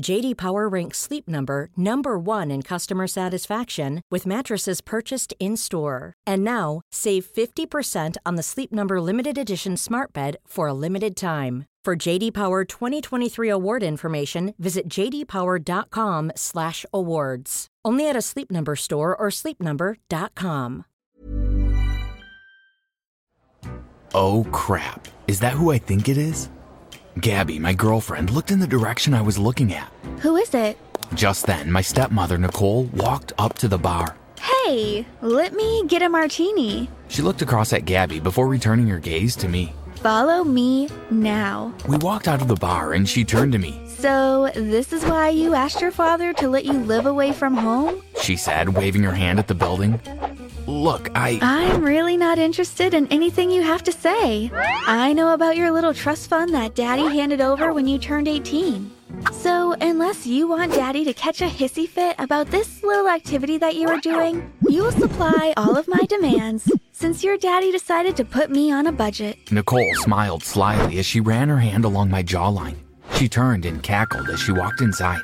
JD Power ranks Sleep Number number 1 in customer satisfaction with mattresses purchased in-store. And now, save 50% on the Sleep Number limited edition Smart Bed for a limited time. For JD Power 2023 award information, visit jdpower.com/awards. Only at a Sleep Number store or sleepnumber.com. Oh crap. Is that who I think it is? Gabby, my girlfriend, looked in the direction I was looking at. Who is it? Just then, my stepmother, Nicole, walked up to the bar. Hey, let me get a martini. She looked across at Gabby before returning her gaze to me. Follow me now. We walked out of the bar and she turned to me. So, this is why you asked your father to let you live away from home? She said, waving her hand at the building. Look, I. I'm really not interested in anything you have to say. I know about your little trust fund that Daddy handed over when you turned 18. So, unless you want Daddy to catch a hissy fit about this little activity that you are doing, you will supply all of my demands since your daddy decided to put me on a budget. Nicole smiled slyly as she ran her hand along my jawline. She turned and cackled as she walked inside.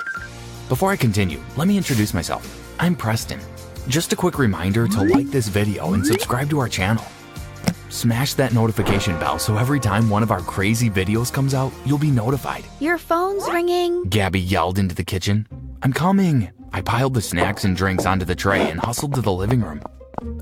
Before I continue, let me introduce myself. I'm Preston. Just a quick reminder to like this video and subscribe to our channel. Smash that notification bell so every time one of our crazy videos comes out, you'll be notified. Your phone's ringing. Gabby yelled into the kitchen. I'm coming. I piled the snacks and drinks onto the tray and hustled to the living room.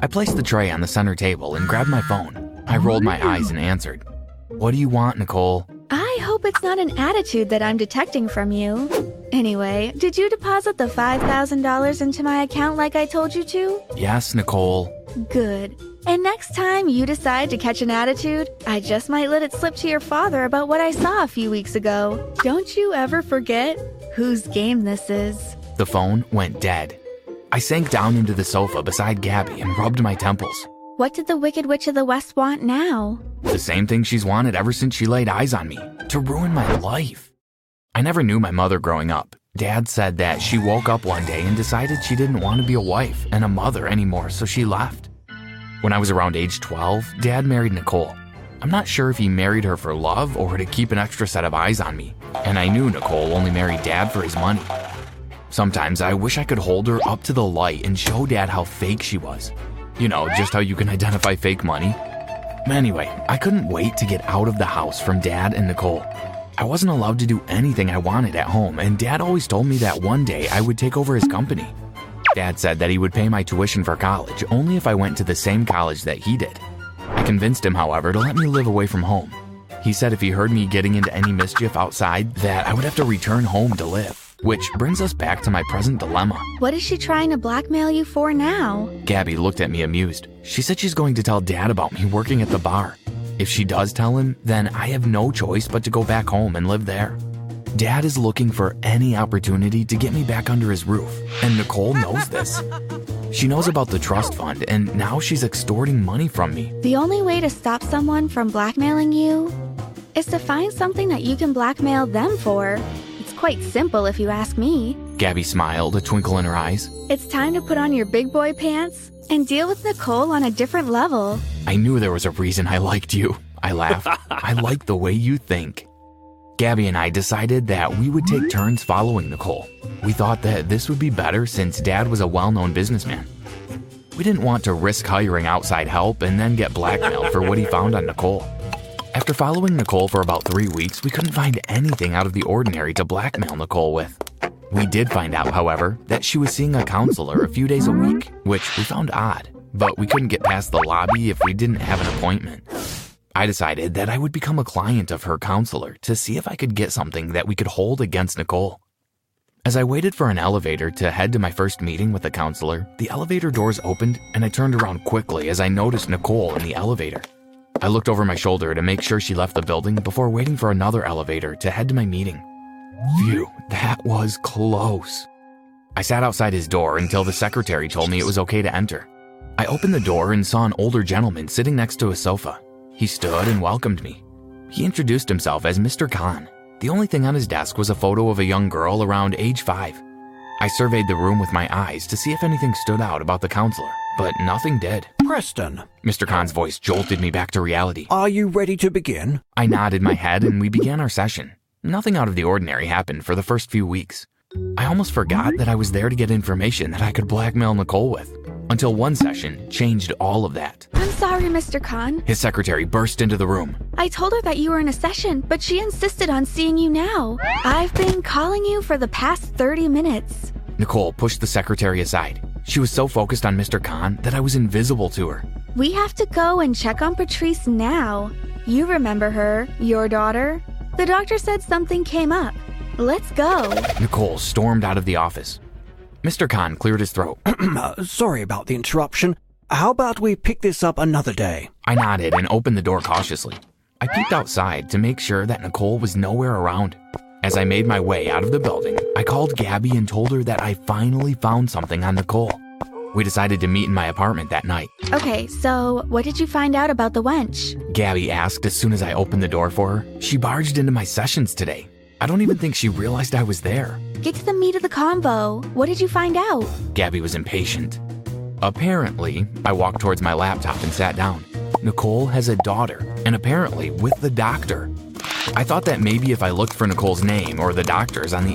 I placed the tray on the center table and grabbed my phone. I rolled my eyes and answered. What do you want, Nicole? I hope it's not an attitude that I'm detecting from you. Anyway, did you deposit the $5,000 into my account like I told you to? Yes, Nicole. Good. And next time you decide to catch an attitude, I just might let it slip to your father about what I saw a few weeks ago. Don't you ever forget whose game this is. The phone went dead. I sank down into the sofa beside Gabby and rubbed my temples. What did the Wicked Witch of the West want now? The same thing she's wanted ever since she laid eyes on me to ruin my life. I never knew my mother growing up. Dad said that she woke up one day and decided she didn't want to be a wife and a mother anymore, so she left. When I was around age 12, Dad married Nicole. I'm not sure if he married her for love or to keep an extra set of eyes on me, and I knew Nicole only married Dad for his money. Sometimes I wish I could hold her up to the light and show Dad how fake she was. You know, just how you can identify fake money. Anyway, I couldn't wait to get out of the house from Dad and Nicole. I wasn't allowed to do anything I wanted at home, and Dad always told me that one day I would take over his company. Dad said that he would pay my tuition for college only if I went to the same college that he did. I convinced him, however, to let me live away from home. He said if he heard me getting into any mischief outside, that I would have to return home to live. Which brings us back to my present dilemma. What is she trying to blackmail you for now? Gabby looked at me amused. She said she's going to tell Dad about me working at the bar. If she does tell him, then I have no choice but to go back home and live there. Dad is looking for any opportunity to get me back under his roof, and Nicole knows this. She knows about the trust fund, and now she's extorting money from me. The only way to stop someone from blackmailing you is to find something that you can blackmail them for. It's quite simple if you ask me. Gabby smiled, a twinkle in her eyes. It's time to put on your big boy pants and deal with Nicole on a different level. I knew there was a reason I liked you. I laughed. I like the way you think. Gabby and I decided that we would take turns following Nicole. We thought that this would be better since Dad was a well known businessman. We didn't want to risk hiring outside help and then get blackmailed for what he found on Nicole. After following Nicole for about three weeks, we couldn't find anything out of the ordinary to blackmail Nicole with. We did find out, however, that she was seeing a counselor a few days a week, which we found odd, but we couldn't get past the lobby if we didn't have an appointment. I decided that I would become a client of her counselor to see if I could get something that we could hold against Nicole. As I waited for an elevator to head to my first meeting with the counselor, the elevator doors opened and I turned around quickly as I noticed Nicole in the elevator. I looked over my shoulder to make sure she left the building before waiting for another elevator to head to my meeting. Phew, that was close. I sat outside his door until the secretary told me it was okay to enter. I opened the door and saw an older gentleman sitting next to a sofa. He stood and welcomed me. He introduced himself as Mr. Khan. The only thing on his desk was a photo of a young girl around age five. I surveyed the room with my eyes to see if anything stood out about the counselor, but nothing did. Preston, Mr. Khan's voice jolted me back to reality. are you ready to begin? I nodded my head and we began our session. Nothing out of the ordinary happened for the first few weeks. I almost forgot that I was there to get information that I could blackmail Nicole with. Until one session changed all of that. I'm sorry, Mr. Khan. His secretary burst into the room. I told her that you were in a session, but she insisted on seeing you now. I've been calling you for the past 30 minutes. Nicole pushed the secretary aside. She was so focused on Mr. Khan that I was invisible to her. We have to go and check on Patrice now. You remember her, your daughter? The doctor said something came up. Let's go. Nicole stormed out of the office. Mr. Khan cleared his throat. Uh, sorry about the interruption. How about we pick this up another day? I nodded and opened the door cautiously. I peeked outside to make sure that Nicole was nowhere around. As I made my way out of the building, I called Gabby and told her that I finally found something on Nicole. We decided to meet in my apartment that night. Okay, so what did you find out about the wench? Gabby asked as soon as I opened the door for her. She barged into my sessions today. I don't even think she realized I was there. Get to the meat of the convo. What did you find out? Gabby was impatient. Apparently, I walked towards my laptop and sat down. Nicole has a daughter, and apparently with the doctor. I thought that maybe if I looked for Nicole's name or the doctor's on the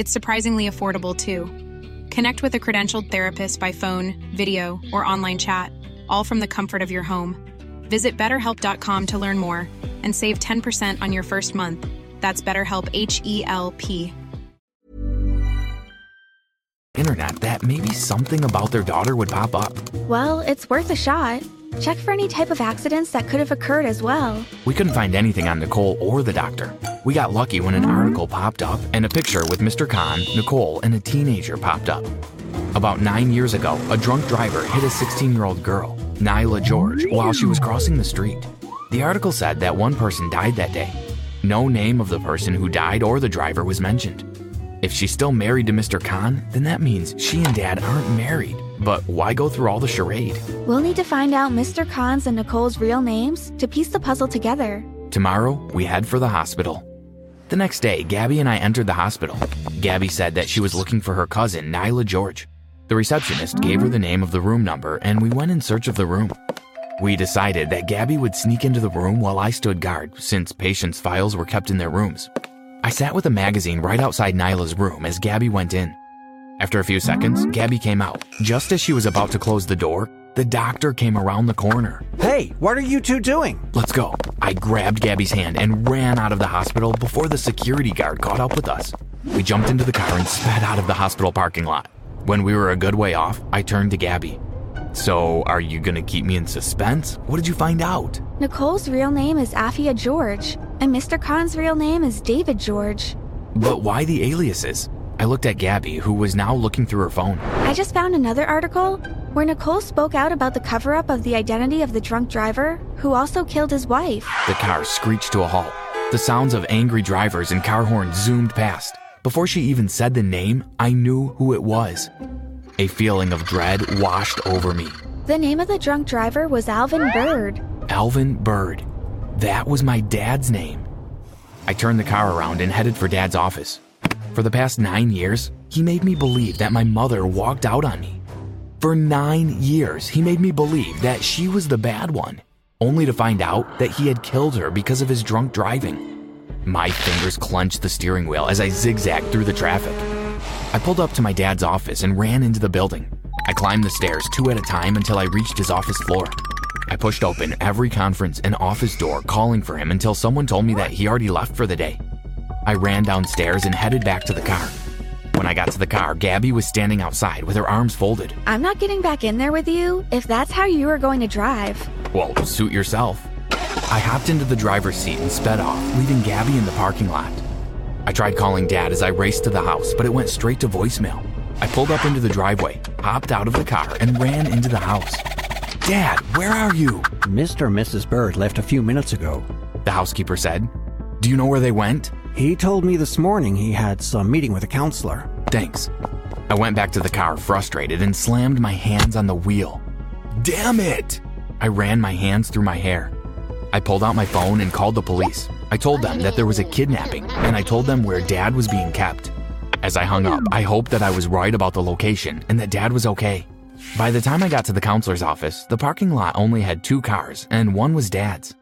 It's surprisingly affordable too. Connect with a credentialed therapist by phone, video, or online chat, all from the comfort of your home. Visit betterhelp.com to learn more and save 10% on your first month. That's BetterHelp H E L P. internet that maybe something about their daughter would pop up. Well, it's worth a shot. Check for any type of accidents that could have occurred as well. We couldn't find anything on Nicole or the doctor. We got lucky when an article popped up and a picture with Mr. Khan, Nicole, and a teenager popped up. About nine years ago, a drunk driver hit a 16 year old girl, Nyla George, while she was crossing the street. The article said that one person died that day. No name of the person who died or the driver was mentioned. If she's still married to Mr. Khan, then that means she and dad aren't married. But why go through all the charade? We'll need to find out Mr. Khan's and Nicole's real names to piece the puzzle together. Tomorrow, we head for the hospital. The next day, Gabby and I entered the hospital. Gabby said that she was looking for her cousin, Nyla George. The receptionist gave her the name of the room number, and we went in search of the room. We decided that Gabby would sneak into the room while I stood guard, since patients' files were kept in their rooms. I sat with a magazine right outside Nyla's room as Gabby went in. After a few seconds, Gabby came out. Just as she was about to close the door, the doctor came around the corner. Hey, what are you two doing? Let's go. I grabbed Gabby's hand and ran out of the hospital before the security guard caught up with us. We jumped into the car and sped out of the hospital parking lot. When we were a good way off, I turned to Gabby. So, are you gonna keep me in suspense? What did you find out? Nicole's real name is Afia George, and Mr. Khan's real name is David George. But why the aliases? I looked at Gabby, who was now looking through her phone. I just found another article where Nicole spoke out about the cover up of the identity of the drunk driver who also killed his wife. The car screeched to a halt. The sounds of angry drivers and car horns zoomed past. Before she even said the name, I knew who it was. A feeling of dread washed over me. The name of the drunk driver was Alvin Bird. Alvin Bird. That was my dad's name. I turned the car around and headed for dad's office. For the past nine years, he made me believe that my mother walked out on me. For nine years, he made me believe that she was the bad one, only to find out that he had killed her because of his drunk driving. My fingers clenched the steering wheel as I zigzagged through the traffic. I pulled up to my dad's office and ran into the building. I climbed the stairs two at a time until I reached his office floor. I pushed open every conference and office door calling for him until someone told me that he already left for the day. I ran downstairs and headed back to the car. When I got to the car, Gabby was standing outside with her arms folded. I'm not getting back in there with you if that's how you are going to drive. Well, suit yourself. I hopped into the driver's seat and sped off, leaving Gabby in the parking lot. I tried calling Dad as I raced to the house, but it went straight to voicemail. I pulled up into the driveway, hopped out of the car, and ran into the house. Dad, where are you? Mr. and Mrs. Bird left a few minutes ago. The housekeeper said. Do you know where they went? He told me this morning he had some meeting with a counselor. Thanks. I went back to the car frustrated and slammed my hands on the wheel. Damn it! I ran my hands through my hair. I pulled out my phone and called the police. I told them that there was a kidnapping, and I told them where Dad was being kept. As I hung up, I hoped that I was right about the location and that Dad was okay. By the time I got to the counselor's office, the parking lot only had two cars, and one was Dad's.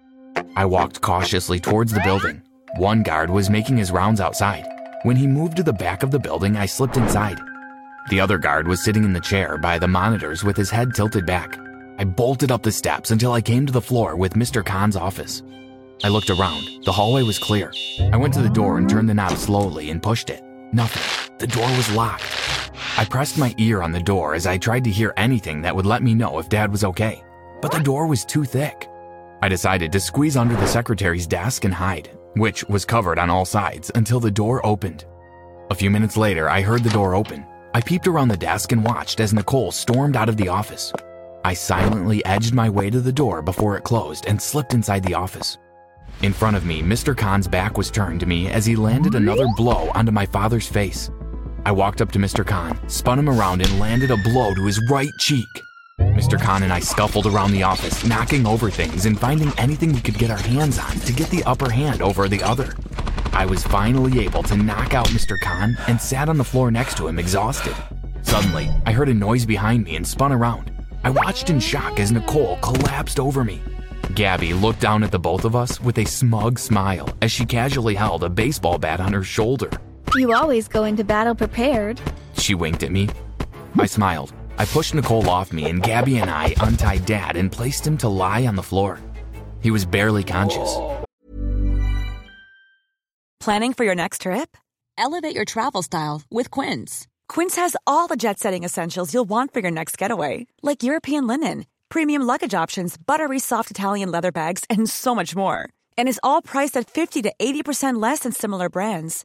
I walked cautiously towards the building. One guard was making his rounds outside. When he moved to the back of the building, I slipped inside. The other guard was sitting in the chair by the monitors with his head tilted back. I bolted up the steps until I came to the floor with Mr. Khan's office. I looked around. The hallway was clear. I went to the door and turned the knob slowly and pushed it. Nothing. The door was locked. I pressed my ear on the door as I tried to hear anything that would let me know if Dad was okay. But the door was too thick. I decided to squeeze under the secretary's desk and hide, which was covered on all sides until the door opened. A few minutes later, I heard the door open. I peeped around the desk and watched as Nicole stormed out of the office. I silently edged my way to the door before it closed and slipped inside the office. In front of me, Mr. Khan's back was turned to me as he landed another blow onto my father's face. I walked up to Mr. Khan, spun him around, and landed a blow to his right cheek. Mr. Khan and I scuffled around the office, knocking over things and finding anything we could get our hands on to get the upper hand over the other. I was finally able to knock out Mr. Khan and sat on the floor next to him, exhausted. Suddenly, I heard a noise behind me and spun around. I watched in shock as Nicole collapsed over me. Gabby looked down at the both of us with a smug smile as she casually held a baseball bat on her shoulder. You always go into battle prepared. She winked at me. I smiled. I pushed Nicole off me, and Gabby and I untied Dad and placed him to lie on the floor. He was barely conscious. Planning for your next trip? Elevate your travel style with Quince. Quince has all the jet setting essentials you'll want for your next getaway, like European linen, premium luggage options, buttery soft Italian leather bags, and so much more. And is all priced at 50 to 80% less than similar brands.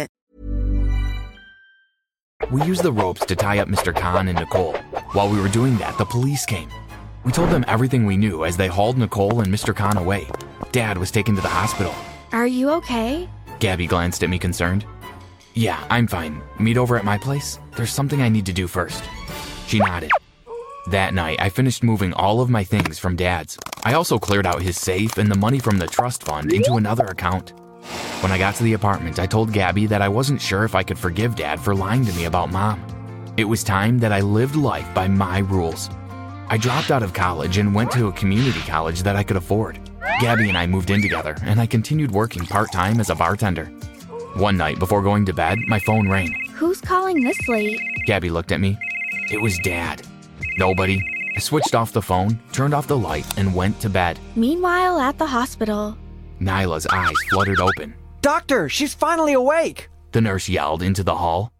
We used the ropes to tie up Mr. Khan and Nicole. While we were doing that, the police came. We told them everything we knew as they hauled Nicole and Mr. Khan away. Dad was taken to the hospital. Are you okay? Gabby glanced at me concerned. Yeah, I'm fine. Meet over at my place? There's something I need to do first. She nodded. That night, I finished moving all of my things from Dad's. I also cleared out his safe and the money from the trust fund into another account. When I got to the apartment, I told Gabby that I wasn't sure if I could forgive Dad for lying to me about Mom. It was time that I lived life by my rules. I dropped out of college and went to a community college that I could afford. Gabby and I moved in together, and I continued working part time as a bartender. One night before going to bed, my phone rang. Who's calling this late? Gabby looked at me. It was Dad. Nobody. I switched off the phone, turned off the light, and went to bed. Meanwhile, at the hospital. Nyla's eyes fluttered open. Doctor, she's finally awake! The nurse yelled into the hall.